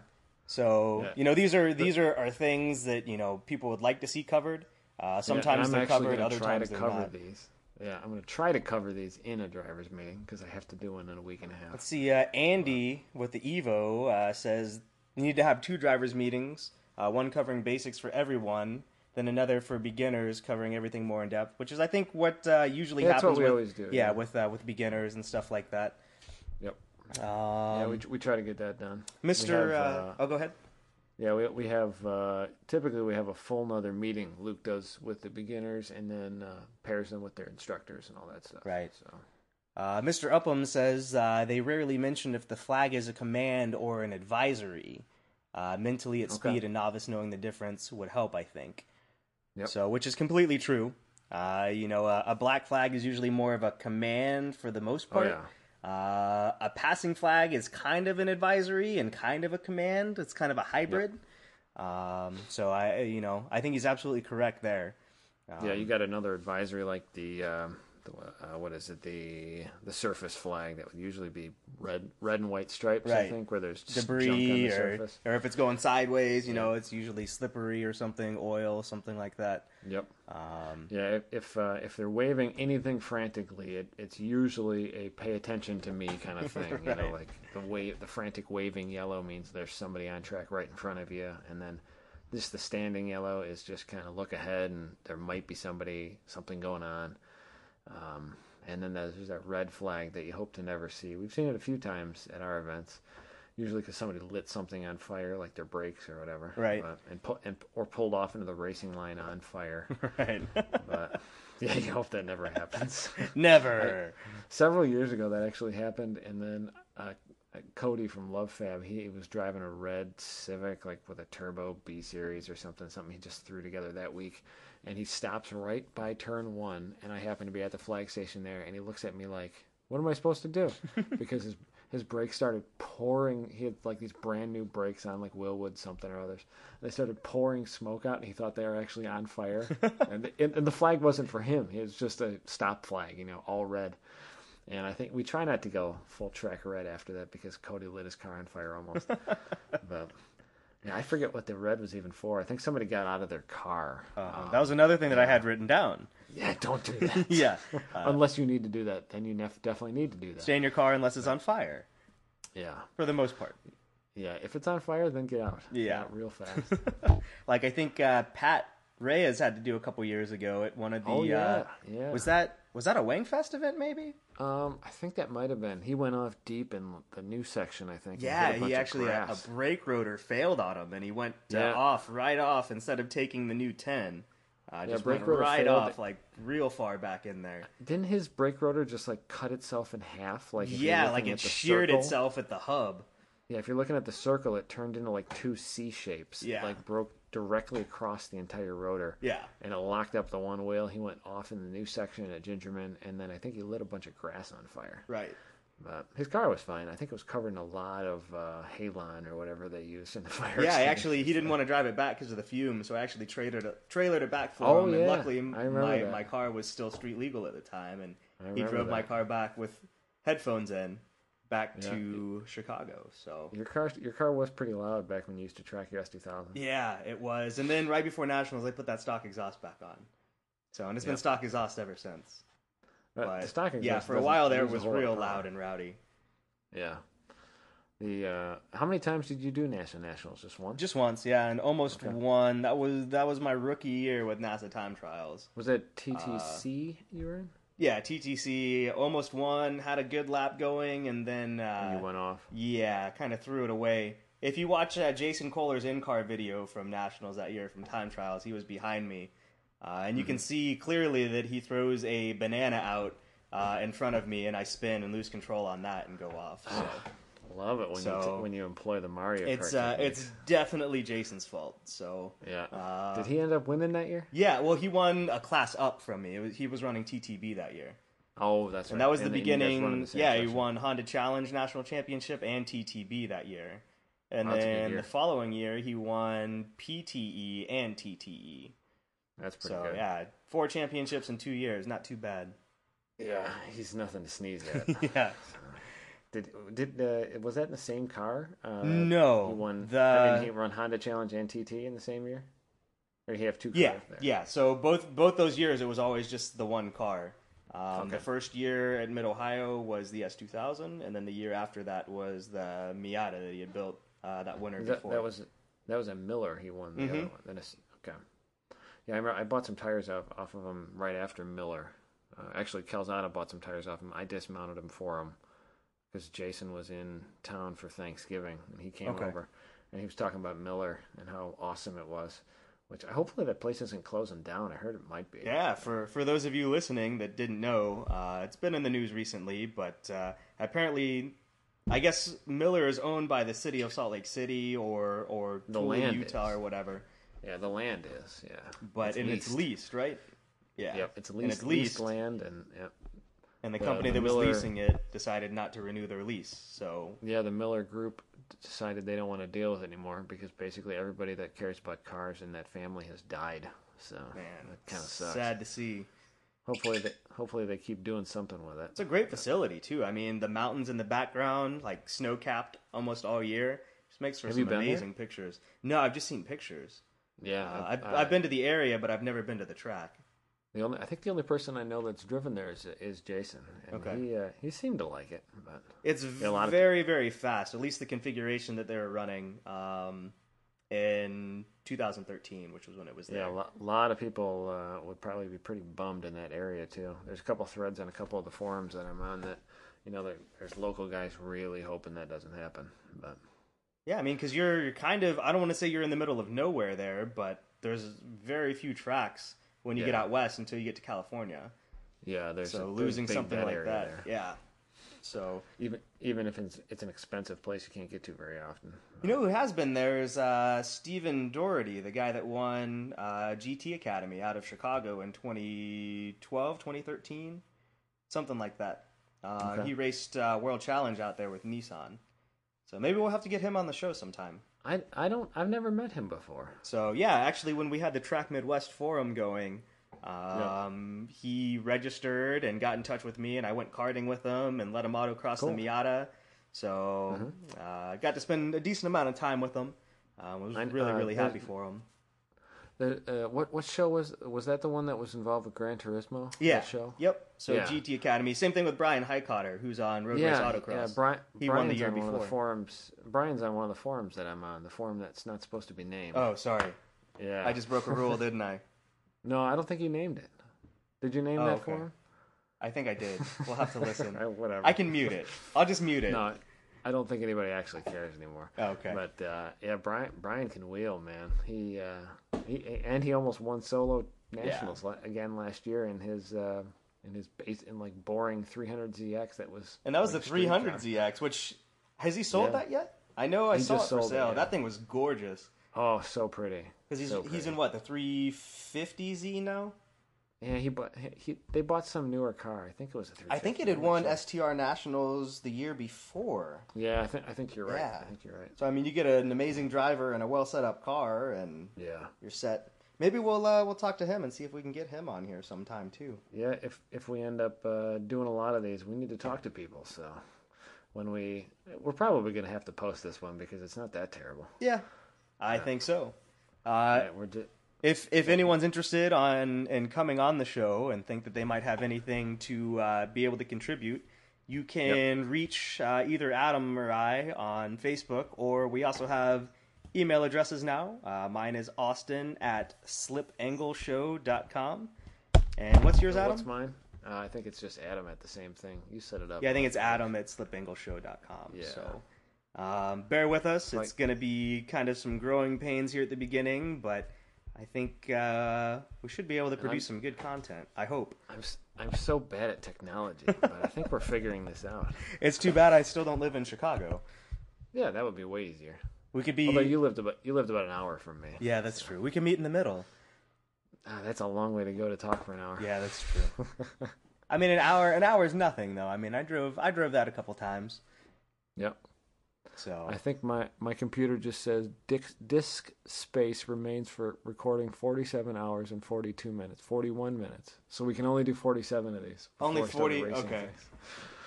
So Yeah. you know these are these are, are things that you know people would like to see covered. Uh, sometimes I'm they're covered, other times they're cover not. these. Yeah, I'm going to try to cover these in a drivers meeting because I have to do one in a week and a half. Let's see. Uh, Andy with the Evo uh, says you need to have two drivers meetings, uh, one covering basics for everyone, then another for beginners covering everything more in depth. Which is, I think, what uh, usually Yeah, that's what happens. we with, always do, Yeah, yeah. with uh, with beginners and stuff like that. Yep. Um, Yeah, we, we try to get that done. Mr. have, uh, oh, go ahead. Yeah, we we have uh, typically we have a full another meeting. Luke does with the beginners and then uh, pairs them with their instructors and all that stuff. Right. So Uh, Mr. Upham says uh, they rarely mention if the flag is a command or an advisory. Uh, mentally at Okay. speed, a novice knowing the difference would help, I think. Yep. So, which is completely true. Uh, you know, a, a black flag is usually more of a command for the most oh part. yeah, Uh, a passing flag is kind of an advisory and kind of a command. It's kind of a hybrid. Um, so I, you know, I think he's absolutely correct there. Um, yeah. You got another advisory like the. Um, the uh, what is it? The the surface flag that would usually be red, red and white stripes. I think where there's just junk on debris the or, surface. or if it's going sideways, you know, it's usually slippery or something, oil, something like that. Yep. Um, Yeah, if if, uh, if they're waving anything frantically, it, it's usually a pay attention to me kind of thing. You know, like the wave, the frantic waving yellow means there's somebody on track right in front of you, and then just the standing yellow is just kind of look ahead and there might be somebody something going on. Um, and then there's that red flag that you hope to never see. We've seen it a few times at our events, usually because somebody lit something on fire, like their brakes or whatever, Right. But, and, pu- and or pulled off into the racing line on fire. right. But yeah, you hope that never happens. Never. Several years ago, that actually happened, and then uh, Cody from Love Fab, he was driving a red Civic, like with a turbo B series or something, something he just threw together that week, and he stops right by turn one, and I happen to be at the flag station there, and he looks at me like, "What am I supposed to do?" because his his brakes started pouring. He had like these brand new brakes on, like Wilwood something or others. They started pouring smoke out, and he thought they were actually on fire. and, the, and the flag wasn't for him. It was just a stop flag, you know, all red. And I think we try not to go full track red after that because Cody lit his car on fire almost. but I forget what the red was even for. I think somebody got out of their car. Uh, that was another thing that I had written down. Yeah, don't do that. yeah. Uh, Unless you need to do that, then you nef- definitely need to do that. stay in your car unless it's on fire, Yeah. for the most part. Yeah, if it's on fire, then get out. Get Yeah. out real fast. like I think uh, Pat Reyes had to do a couple years ago at one of the. oh yeah, uh, yeah. Was that was that a Wangfest event? Maybe. Um, I think that might have been. He went off deep in the new section. I think. Yeah, hit a bunch he actually a, a brake rotor failed on him, and he went uh, Yeah. off right off instead of taking the new ten. Uh, just brake went rotor right failed. off, like real far back in there. Didn't his brake rotor just like cut itself in half? Like Yeah, like it sheared circle? itself at the hub. Yeah, if you're looking at the circle, it turned into like two C shapes. It, Yeah. like broke directly across the entire rotor. Yeah. And it locked up the one wheel. He went off in the new section at Gingerman, and then I think he lit a bunch of grass on fire. Right. But his car was fine. I think it was covered in a lot of uh, halon or whatever they use in the fire. Yeah, actually he didn't want to drive it back because of the fumes, so I actually trailered it, trailered it back for Oh, him. yeah. And luckily, my that. my car was still street legal at the time, and he drove my car back with headphones in back Yeah. to Chicago. So Your car, your car was pretty loud back when you used to track your S2000. yeah, it was. And then right before nationals, they put that stock exhaust back on. So and it's Yeah. been stock exhaust ever since. But But stock yeah, for a while there it was whole lot of real loud and rowdy. Yeah. The uh, how many times did you do NASA nationals? Just once? Just once, yeah, and almost Okay. won. That was that was my rookie year with NASA time trials. Was it TTC you were in? Yeah, TTC almost won, had a good lap going, and then uh, And you went off. yeah, kind of threw it away. If you watch uh, Jason Kohler's in-car video from nationals that year from time trials, he was behind me, uh, and you Mm-hmm. can see clearly that he throws a banana out uh, in front of me, and I spin and lose control on that and go off. So Love it when you t- when you employ the Mario it's uh, it's definitely Jason's fault. So yeah. uh, Did he end up winning that year? yeah, well, he won a class up from me. It was, he was running TTB that year. Oh, that's right. And that was the then you guys run in beginning. the Yeah, he won Honda Challenge National Championship and TTB that year. And Oh, then year. the following year, he won PTE and TTE. That's pretty So, good. yeah, four championships in two years. Not too bad. Yeah, he's nothing to sneeze at. yeah. Did did uh, was that in the same car? Uh, No, he won. the- I mean, he run Honda Challenge and TT in the same year. Or did he have two cars Yeah, there? yeah. So both both those years, it was always just the one car. Um, Okay. The first year at Mid Ohio was the S2000, and then the year after that was the Miata that he had built uh, that winter That, before. that was that was a Miller. He won the other Mhm. one. Then okay. Yeah, I remember I bought some tires off off of him right after Miller. Uh, actually, Calzada bought some tires off him. I dismounted them for him because Jason was in town for Thanksgiving and he came Okay. over and he was talking about Miller and how awesome it was. Which I hopefully that place isn't closing down. I heard it might be. Yeah, for for those of you listening that didn't know, uh, it's been in the news recently, but uh, apparently, I guess Miller is owned by the city of Salt Lake City or or The land Utah, is. or whatever. Yeah, the land is. Yeah, But and it's leased, right? Yeah. Yep, it's And leased, it's leased, leased land, and yep. And the The- company the that was leasing it decided not to renew their lease. So Yeah, the Miller Group decided they don't want to deal with it anymore because basically everybody that cares about cars in that family has died. So man, that kind of sucks. sad to see. Hopefully, they hopefully they keep doing something with it. It's a great facility too. I mean, the mountains in the background, like snow capped almost all year, just makes for Have some been there? amazing pictures. No, I've just seen pictures. Yeah, Uh, I've, uh, I've been to the area, but I've never been to the track. The only I think the only person I know that's driven there is is Jason, and Okay. he uh, he seemed to like it. But It's a lot of- very, very fast. At least the configuration that they were running um, in 2013, which was when it was there. yeah, a lo- lot of people uh, would probably be pretty bummed in that area too. There's a couple threads on a couple of the forums that I'm on that you know there, there's local guys really hoping that doesn't happen. But Yeah, I mean, because you're, you're kind of, I don't want to say you're in the middle of nowhere there, but there's very few tracks when you get out west until you get to California. yeah, there's so a, there's losing something like that. there. Yeah. So, Even even if it's it's an expensive place, you can't get to very often. you know who has been there is uh, Stephen Doherty, the guy that won uh, GT Academy out of Chicago in 2012, 2013, something like that. Uh, Okay. He raced uh, World Challenge out there with Nissan. So maybe we'll have to get him on the show sometime. I I don't I've never met him before. So yeah, actually, when we had the Track Midwest forum going, um, he registered and got in touch with me, and I went karting with him and let him autocross Cool. the Miata. So uh, got to spend a decent amount of time with him. I was I- really uh, really happy for him. The, uh, what what show was was that? The one that was involved with Gran Turismo? Yeah. That show. Yep. So Yeah. GT Academy. Same thing with Bryan Heitkotter, who's on Road Race Autocross. yeah. Brian, He Brian's won the year on one of the forums. Brian's on one of the forums that I'm on. The forum that's not supposed to be named. Oh, sorry. yeah. I just broke a rule, didn't I? no, I don't think you named it. Did you name Oh, that okay. forum? I think I did. We'll have to listen. Whatever. I can mute it. I'll just mute it. No, I don't think anybody actually cares anymore. Oh, okay. But uh, yeah, Brian Brian can wheel, man. He uh, he and he almost won solo nationals la- again last year in his uh, in his base in like boring 300 ZX. That was and that was like the 300ZX, which has he sold Yeah. that yet? I know I He saw it for sold it, sale. yeah. That thing was gorgeous. Oh, so pretty. Because he's So he's in what the 350Z now. Yeah, he bought he, he they bought some newer car. I think it was a 350. I think it had won. STR Nationals the year before. Yeah, I think I think you're right. Yeah. I think you're right. So I mean, you get an amazing driver and a well set up car, and Yeah. you're set. Maybe we'll uh, we'll talk to him and see if we can get him on here sometime too. Yeah, if if we end up uh, doing a lot of these, we need to talk to people. So when we we're probably going to have to post this one because it's not that terrible. Yeah, I think so. Uh, Yeah, we're di- if if anyone's interested on in coming on the show and think that they might have anything to uh, be able to contribute, you can reach uh, either Adam or I on Facebook, or we also have email addresses now. Uh, mine is Austin at slipangleshow.com. And what's yours, Adam? What's mine? Uh, I think it's just Adam at the same thing. You set it up. Yeah, I think it's Adam at slipangleshow.com. Yeah. So um, bear with us. It's Like- going to be kind of some growing pains here at the beginning, but I think uh, we should be able to produce some good content. I hope. I'm s- I'm so bad at technology, but I think we're figuring this out. It's too bad I still don't live in Chicago. Yeah, that would be way easier. We could be. Although you lived about you lived about an hour from me. Yeah, that's true. We can meet in the middle. Ah, that's a long way to go to talk for an hour. Yeah, that's true. I mean, an hour. An hour is nothing, though. I mean, I drove. I drove that a couple times. Yep. So I think my, my computer just says disk, disk space remains for recording 47 hours and 42 minutes, 41 minutes. So we can only do 47 of these. Only before I start 40 okay. things.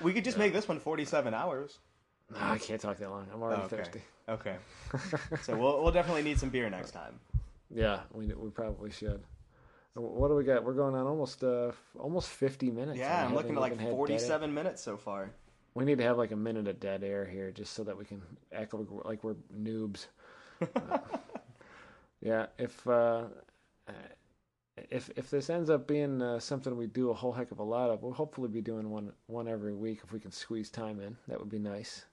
we could just make this one 47 hours. No, I can't talk that long. I'm already Oh, okay. thirsty. Okay. so we'll we'll definitely need some beer next time. Yeah, we we probably should. What do we got? We're going on almost uh almost 50 minutes. Yeah, I'm looking at like even had dead air. 47 minutes so far. We need to have like a minute of dead air here, just so that we can act like we're, like we're noobs. Uh, yeah, if uh, if if this ends up being uh, something we do a whole heck of a lot of, we'll hopefully be doing one one every week if we can squeeze time in. That would be nice.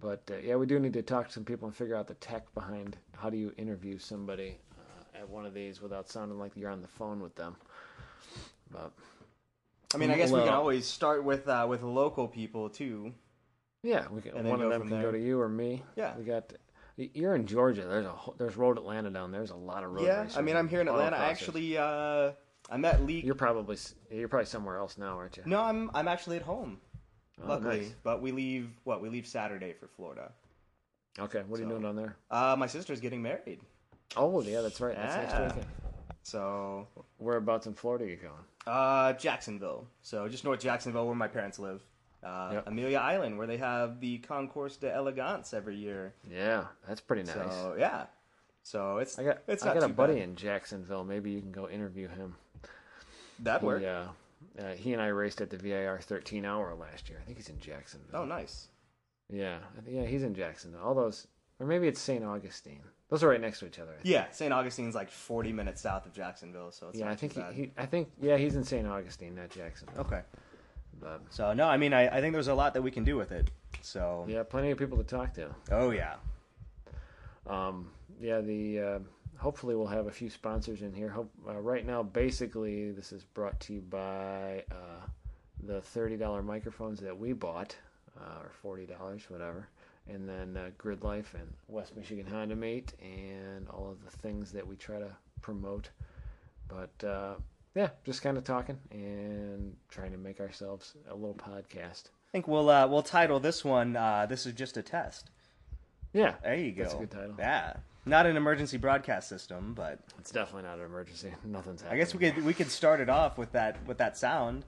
But uh, yeah, we do need to talk to some people and figure out the tech behind how do you interview somebody uh, at one of these without sounding like you're on the phone with them. But I mean, I guess we can always start with uh, with local people too. Yeah, we can, one of them can there. go to you or me. Yeah. we got. You're in Georgia. There's a there's Road Atlanta down there. There's a lot of road. yeah, I mean, I'm here in Atlanta. I actually uh, I met Lee. You're probably you're probably somewhere else now, aren't you? No, I'm I'm actually at home. Oh, luckily, nice. but we leave what we leave Saturday for Florida. Okay, what are you doing down there? Uh, my sister's getting married, Oh yeah, that's right. That's next Yeah. weekend. so Whereabouts in Florida are you going? Uh, Jacksonville. So just north Jacksonville, where my parents live. Uh, Yep. Amelia Island, where they have the Concours de Elegance every year. Yeah, that's pretty nice. So yeah, so it's I got it's I got a buddy bad. in Jacksonville. Maybe you can go interview him. that He, Yeah, uh, uh, he and I raced at the VIR 13 hour last year. I think he's in Jacksonville. Oh, nice. Yeah, yeah, he's in Jacksonville. All those, or maybe it's St. Augustine. Those are right next to each other. I think. Yeah, St. Augustine's like 40 minutes south of Jacksonville, so it's yeah, not I think he, he, I think, yeah, he's in St. Augustine, not Jacksonville. Okay. But So no, I mean, I, I think there's a lot that we can do with it. So yeah, plenty of people to talk to. oh yeah, Um, yeah, the uh, hopefully we'll have a few sponsors in here. Hope, uh, right now, basically, this is brought to you by uh, the thirty dollar microphones that we bought, uh, or forty dollars, whatever, and then uh, Grid Life and West Michigan Honda Mate, and all of the things that we try to promote. But uh, yeah, just kind of talking and trying to make ourselves a little podcast. I think we'll uh, we'll title this one. Uh, this is just a test. Yeah, There you go. That's a good title. Yeah, not an emergency broadcast system, but it's definitely not an emergency. Nothing's happening. I guess we could we could start it off with that with that sound.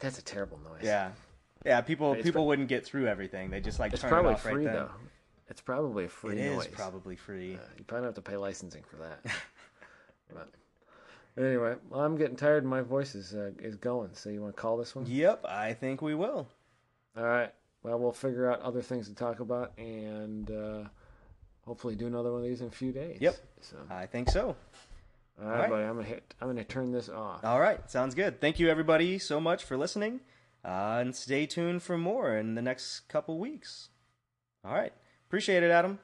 That's a terrible noise. Yeah, yeah. People people pro- wouldn't get through everything. They just like It's turn probably it off free right then. though. It's probably a free It is noise. probably free. Uh, you probably have to pay licensing for that. But anyway, well, I'm getting tired. and My voice is uh, is going. So you want to call this one? Yep, I think we will. All right. Well, we'll figure out other things to talk about and uh, hopefully do another one of these in a few days. Yep. So, I think so. all right, right. buddy. I'm gonna hit. I'm gonna turn this off. All right, sounds good. Thank you, everybody, so much for listening. Uh, and stay tuned for more in the next couple weeks. All right. Appreciate it, Adam.